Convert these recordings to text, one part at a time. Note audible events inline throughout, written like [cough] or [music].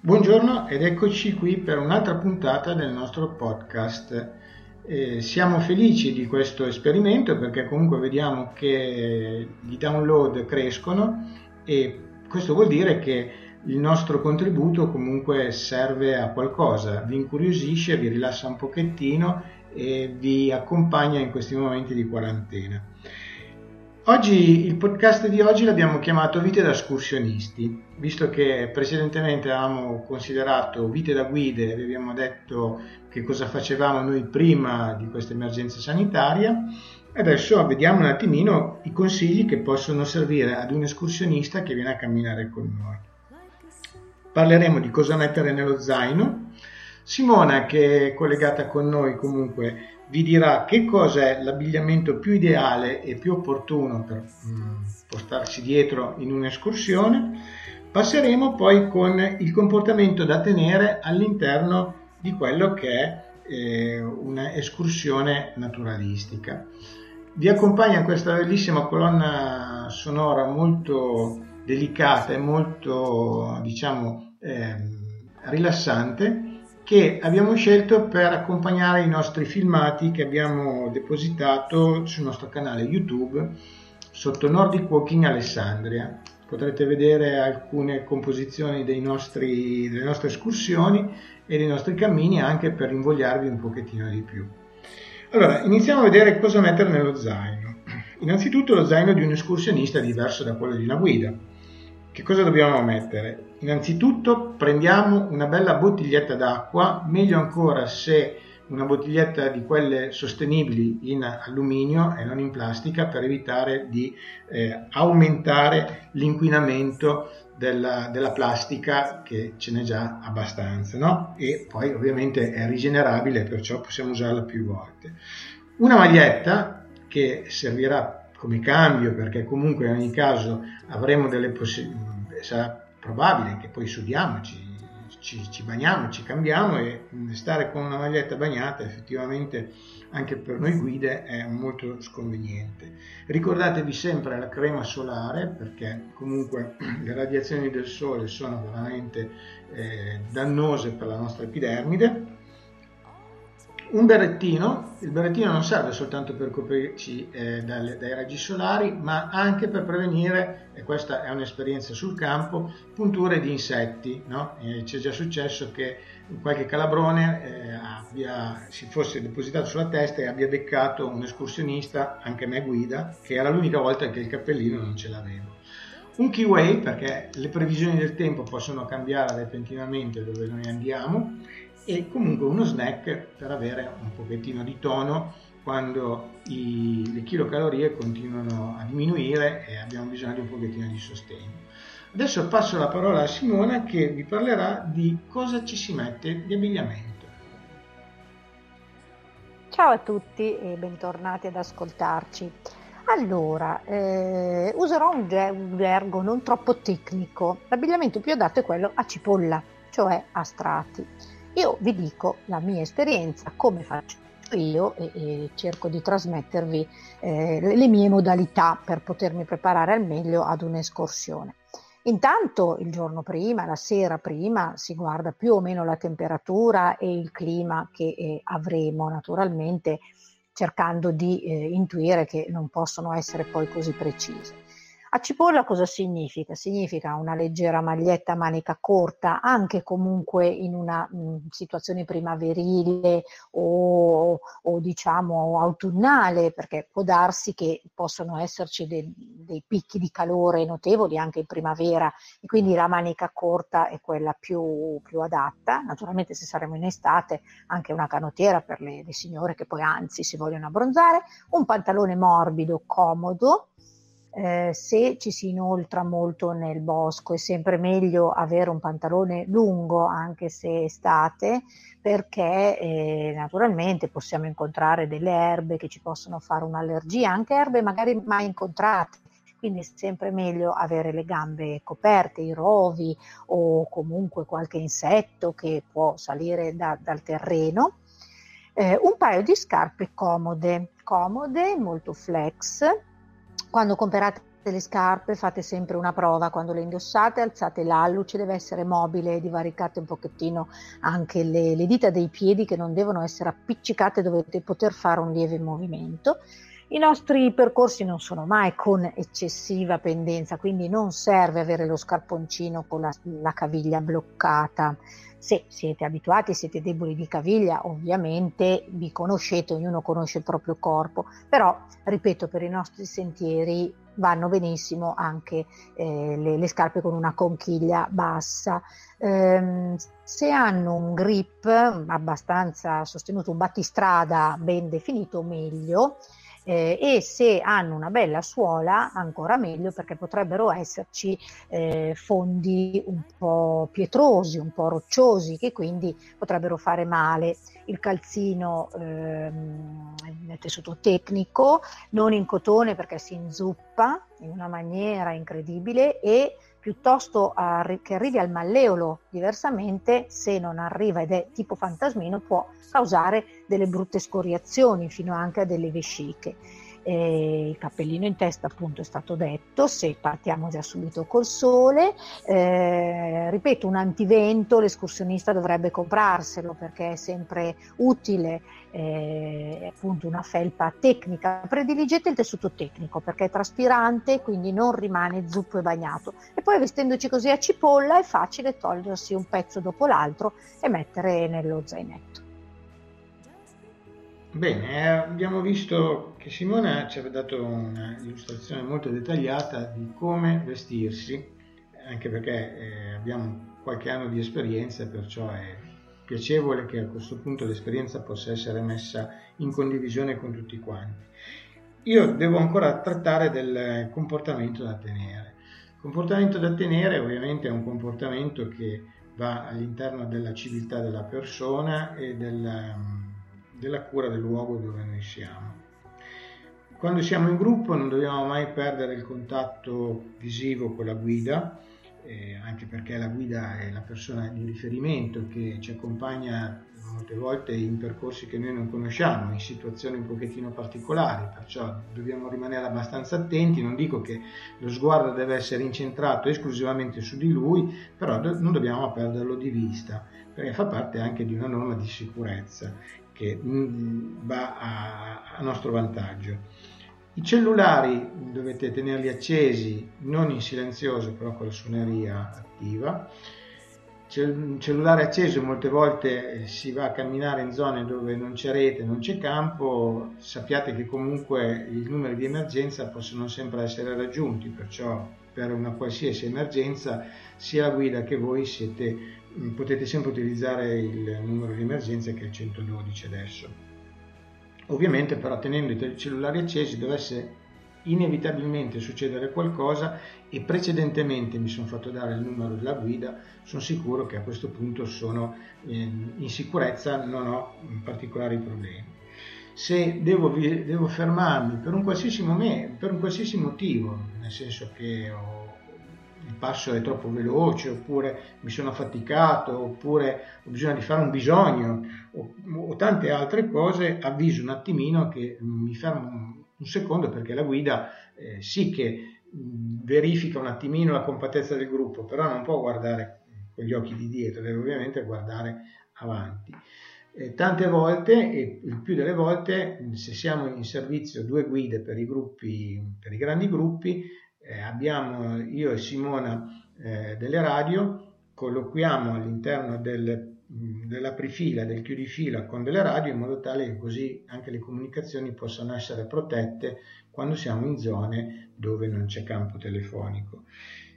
Buongiorno ed eccoci qui per un'altra puntata del nostro podcast. Eh, siamo felici di questo esperimento perché comunque vediamo che i download crescono e questo vuol dire che il nostro contributo comunque serve a qualcosa, vi incuriosisce, vi rilassa un pochettino e vi accompagna in questi momenti di quarantena. Oggi il podcast di oggi l'abbiamo chiamato Vite da escursionisti, visto che precedentemente avevamo considerato vite da guide, abbiamo detto che cosa facevamo noi prima di questa emergenza sanitaria. Adesso vediamo un attimino i consigli che possono servire ad un escursionista che viene a camminare con noi. Parleremo di cosa mettere nello zaino. Simona, che è collegata con noi comunque, vi dirà che cosa è l'abbigliamento più ideale e più opportuno per mm, portarsi dietro in un'escursione. Passeremo poi con il comportamento da tenere all'interno di quello che è eh, un'escursione naturalistica. Vi accompagna questa bellissima colonna sonora molto delicata e molto, diciamo, eh, rilassante che abbiamo scelto per accompagnare i nostri filmati che abbiamo depositato sul nostro canale YouTube sotto Nordic Walking Alessandria. Potrete vedere alcune composizioni nostri, delle nostre escursioni e dei nostri cammini anche per invogliarvi un pochettino di più. Allora, iniziamo a vedere cosa mettere nello zaino. Innanzitutto lo zaino di un escursionista è diverso da quello di una guida che cosa dobbiamo mettere? Innanzitutto prendiamo una bella bottiglietta d'acqua, meglio ancora se una bottiglietta di quelle sostenibili in alluminio e non in plastica per evitare di eh, aumentare l'inquinamento della, della, plastica che ce n'è già abbastanza no? e poi ovviamente è rigenerabile perciò possiamo usarla più volte. Una maglietta che servirà come cambio perché comunque in ogni caso avremo delle possibilità sarà probabile che poi sudiamo, ci, ci, ci, bagniamo, ci cambiamo e stare con una maglietta bagnata effettivamente anche per noi guide è molto sconveniente. Ricordatevi sempre la crema solare perché comunque [clears throat] le radiazioni del sole sono veramente eh, dannose per la nostra epidermide un berrettino, il berrettino non serve soltanto per coprirci eh, dai, dai, raggi solari, ma anche per prevenire, e questa è un'esperienza sul campo, punture di insetti. No? Eh, ci è già successo che qualche calabrone eh, abbia, si fosse depositato sulla testa e abbia beccato un escursionista, anche me guida, che era l'unica volta che il cappellino non ce l'avevo. Un keyway, perché le previsioni del tempo possono cambiare repentinamente dove noi andiamo, e comunque uno snack per avere un pochettino di tono quando i, le chilocalorie continuano a diminuire e abbiamo bisogno di un pochettino di sostegno. Adesso passo la parola a Simona che vi parlerà di cosa ci si mette di abbigliamento. Ciao a tutti e bentornati ad ascoltarci. Allora, eh, userò un, gergo non troppo tecnico. L'abbigliamento più adatto è quello a cipolla, cioè a strati. Io vi dico la mia esperienza, come faccio io e, e cerco di trasmettervi eh, le mie modalità per potermi preparare al meglio ad un'escursione. Intanto il giorno prima, la sera prima, si guarda più o meno la temperatura e il clima che eh, avremo. Naturalmente cercando di eh, intuire che non possono essere poi così precise. A cipolla cosa significa? Significa una leggera maglietta a manica corta, anche comunque in una mh, situazione primaverile o, o, diciamo autunnale, perché può darsi che possono esserci de, dei picchi di calore notevoli anche in primavera e quindi la manica corta è quella più, più adatta. Naturalmente se saremo in estate anche una canottiera per le, le signore che poi anzi si vogliono abbronzare, un pantalone morbido, comodo, eh, se ci si inoltra molto nel bosco è sempre meglio avere un pantalone lungo anche se estate perché eh, naturalmente possiamo incontrare delle erbe che ci possono fare un'allergia, anche erbe magari mai incontrate. Quindi è sempre meglio avere le gambe coperte, i rovi o comunque qualche insetto che può salire da, dal terreno. Eh, un paio di scarpe comode, comode, molto flex, quando comprate le scarpe fate sempre una prova, quando le indossate alzate l'alluce, deve essere mobile divaricate un pochettino anche le, le dita dei piedi che non devono essere appiccicate, dovete poter fare un lieve movimento. I nostri percorsi non sono mai con eccessiva pendenza, quindi non serve avere lo scarponcino con la, la caviglia bloccata. Se siete abituati, siete deboli di caviglia, ovviamente vi conoscete, ognuno conosce il proprio corpo, però ripeto, per i nostri sentieri vanno benissimo anche eh, le, le, scarpe con una conchiglia bassa. Eh, se hanno un grip abbastanza sostenuto, un battistrada ben definito, meglio eh, e se hanno una bella suola ancora meglio perché potrebbero esserci eh, fondi un po' pietrosi, un po' rocciosi che quindi potrebbero fare male. Il calzino ehm, nel tessuto tecnico, non in cotone perché si inzuppa in una maniera incredibile e piuttosto arri- che arrivi al malleolo, diversamente se non arriva ed è tipo fantasmino può causare delle brutte scoriazioni fino anche a delle vesciche. Eh, il cappellino in testa appunto è stato detto, se partiamo già subito col sole, eh, ripeto un antivento l'escursionista dovrebbe comprarselo perché è sempre utile, eh, appunto una felpa tecnica, prediligete il tessuto tecnico perché è traspirante quindi non rimane zuppo e bagnato. E poi vestendoci così a cipolla è facile togliersi un pezzo dopo l'altro e mettere nello zainetto. Bene, eh, abbiamo visto che Simona ci aveva dato un'illustrazione molto dettagliata di come vestirsi, anche perché eh, abbiamo qualche anno di esperienza, perciò è piacevole che a questo punto l'esperienza possa essere messa in condivisione con tutti quanti. Io devo ancora trattare del comportamento da tenere. Il comportamento da tenere ovviamente è un comportamento che va all'interno della civiltà della persona e del della cura del luogo dove noi siamo. Quando siamo in gruppo non dobbiamo mai perdere il contatto visivo con la guida, eh, anche perché la guida è la persona di riferimento che ci accompagna molte volte in percorsi che noi non conosciamo, in situazioni un pochettino particolari, perciò dobbiamo rimanere abbastanza attenti, non dico che lo sguardo deve essere incentrato esclusivamente su di lui, però non dobbiamo perderlo di vista, perché fa parte anche di una norma di sicurezza che mm, va a, a nostro vantaggio. I cellulari dovete tenerli accesi, non in silenzioso, però con la suoneria attiva. Cellulare acceso molte volte si va a camminare in zone dove non c'è rete, non c'è campo, sappiate che comunque i numeri di emergenza possono sempre essere raggiunti, perciò per una qualsiasi emergenza sia la guida che voi siete potete sempre utilizzare il numero di emergenza che è il 112 adesso. Ovviamente però tenendo i cellulari accesi dovesse inevitabilmente succedere qualcosa e precedentemente mi sono fatto dare il numero della guida, sono sicuro che a questo punto sono in sicurezza, non ho particolari problemi. Se devo, devo fermarmi per un, qualsiasi momento, per un qualsiasi motivo, nel senso che ho il passo è troppo veloce, oppure mi sono affaticato, oppure ho bisogno di fare un bisogno, o, o tante altre cose, avviso un attimino che mi fermo un, secondo perché la guida eh, sì che verifica un attimino la compattezza del gruppo, però non può guardare con gli occhi di dietro, deve ovviamente guardare avanti. Eh, tante volte, e il più delle volte, se siamo in servizio due guide per i, gruppi, per i grandi gruppi, eh, abbiamo io e Simona eh, delle radio, colloquiamo all'interno del, della prefila, del chiudifila con delle radio in modo tale che così anche le comunicazioni possano essere protette quando siamo in zone dove non c'è campo telefonico.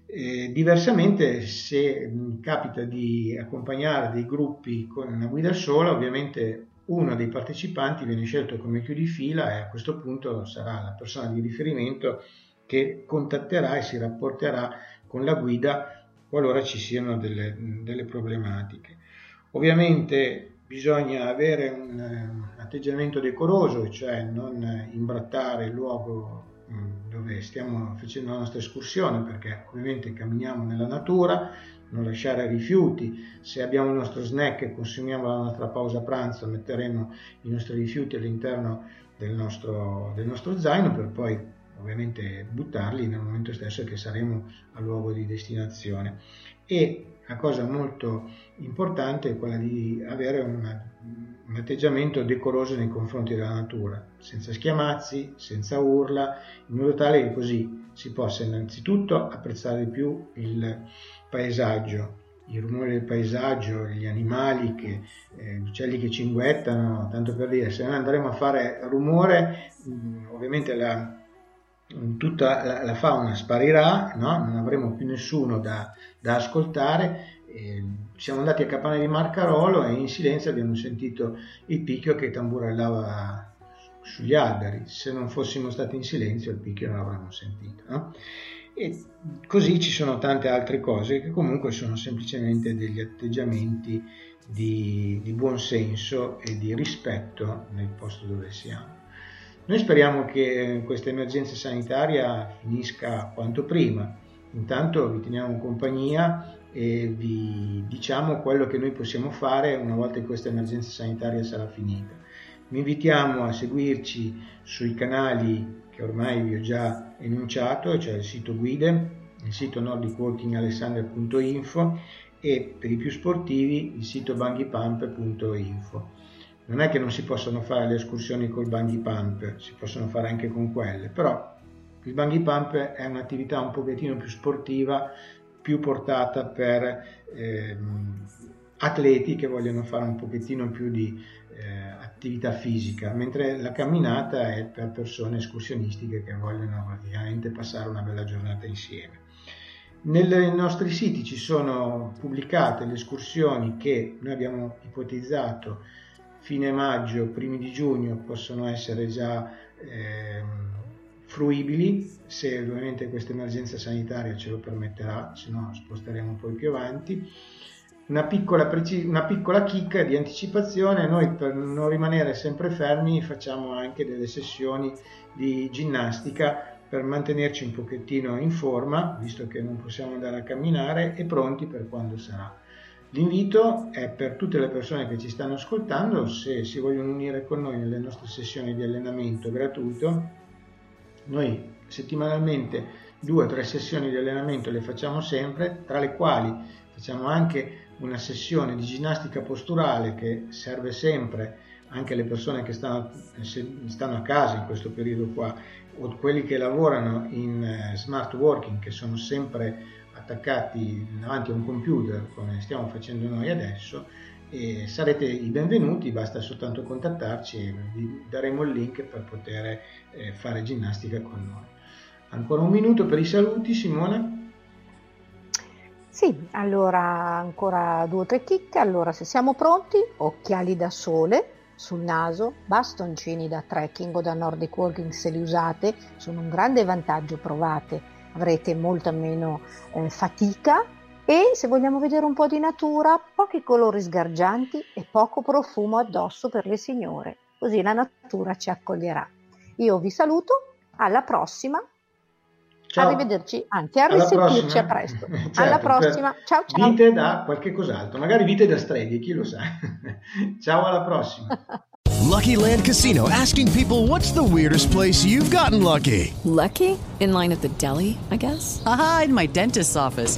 Eh, diversamente, se capita di accompagnare dei gruppi con una guida sola, ovviamente uno dei partecipanti viene scelto come chiudifila e a questo punto sarà la persona di riferimento che contatterà e si rapporterà con la guida qualora ci siano delle, delle problematiche. Ovviamente bisogna avere un, un atteggiamento decoroso, cioè non imbrattare il luogo dove stiamo facendo la nostra escursione perché ovviamente camminiamo nella natura, non lasciare rifiuti, se abbiamo il nostro snack e consumiamo la nostra pausa pranzo metteremo i nostri rifiuti all'interno del nostro, del nostro zaino per poi ovviamente buttarli nel momento stesso che saremo al luogo di destinazione. E la cosa molto importante è quella di avere una, un atteggiamento decoroso nei confronti della natura, senza schiamazzi, senza urla, in modo tale che così si possa innanzitutto apprezzare di più il paesaggio, i rumori del paesaggio, gli animali, che, eh, gli uccelli che cinguettano, tanto per dire, se noi andremo a fare rumore, mh, ovviamente la, tutta la, la fauna sparirà, no? non avremo più nessuno da, da ascoltare. Eh, siamo andati a Capane di Marcarolo e in silenzio abbiamo sentito il picchio che tamburellava sugli alberi. Se non fossimo stati in silenzio il picchio non l'avremmo sentito. No? E così ci sono tante altre cose che comunque sono semplicemente degli atteggiamenti di, di buon senso e di rispetto nel posto dove siamo. Noi speriamo che questa emergenza sanitaria finisca quanto prima. Intanto vi teniamo compagnia e vi diciamo quello che noi possiamo fare una volta che questa emergenza sanitaria sarà finita. Vi invitiamo a seguirci sui canali che ormai vi ho già enunciato, cioè il sito guide, il sito nordicwalkingalexander.info e per i più sportivi il sito banghipump.info non è che non si possono fare le escursioni col bungee pump, si possono fare anche con quelle, però il bungee pump è un'attività un pochettino più sportiva, più portata per eh, atleti che vogliono fare un pochettino più di eh, attività fisica, mentre la camminata è per persone escursionistiche che vogliono praticamente passare una bella giornata insieme. Nei nostri siti ci sono pubblicate le escursioni che noi abbiamo ipotizzato fine maggio, primi di giugno possono essere già eh, fruibili se ovviamente questa emergenza sanitaria ce lo permetterà, se no sposteremo poi più avanti. Una piccola, una piccola chicca di anticipazione, noi per non rimanere sempre fermi facciamo anche delle sessioni di ginnastica per mantenerci un pochettino in forma, visto che non possiamo andare a camminare e pronti per quando sarà. L'invito è per tutte le persone che ci stanno ascoltando, se si vogliono unire con noi nelle nostre sessioni di allenamento gratuito, noi settimanalmente due o tre sessioni di allenamento le facciamo sempre, tra le quali facciamo anche una sessione di ginnastica posturale che serve sempre anche alle persone che stanno, stanno a casa in questo periodo qua o quelli che lavorano in eh, smart working che sono sempre attaccati davanti a un computer come stiamo facendo noi adesso e sarete i benvenuti, basta soltanto contattarci e vi daremo il link per poter eh, fare ginnastica con noi. Ancora un minuto per i saluti, Simone. Sì, allora ancora due o tre chicche. Allora, se siamo pronti, occhiali da sole sul naso, bastoncini da trekking o da Nordic Walking se li usate, sono un grande vantaggio, provate avrete molta meno eh, fatica e se vogliamo vedere un po' di natura, pochi colori sgargianti e poco profumo addosso per le signore, così la natura ci accoglierà. Io vi saluto, alla prossima. Ciao. Arrivederci, anche a risentirci a presto. [laughs] certo, alla prossima, ciao ciao. Vite da qualche cos'altro, magari vite da streghe, chi lo sa. [laughs] ciao, alla prossima. [laughs] Lucky Land Casino asking people what's the weirdest place you've gotten lucky? Lucky? In line at the deli, I guess? Aha, in my dentist's office.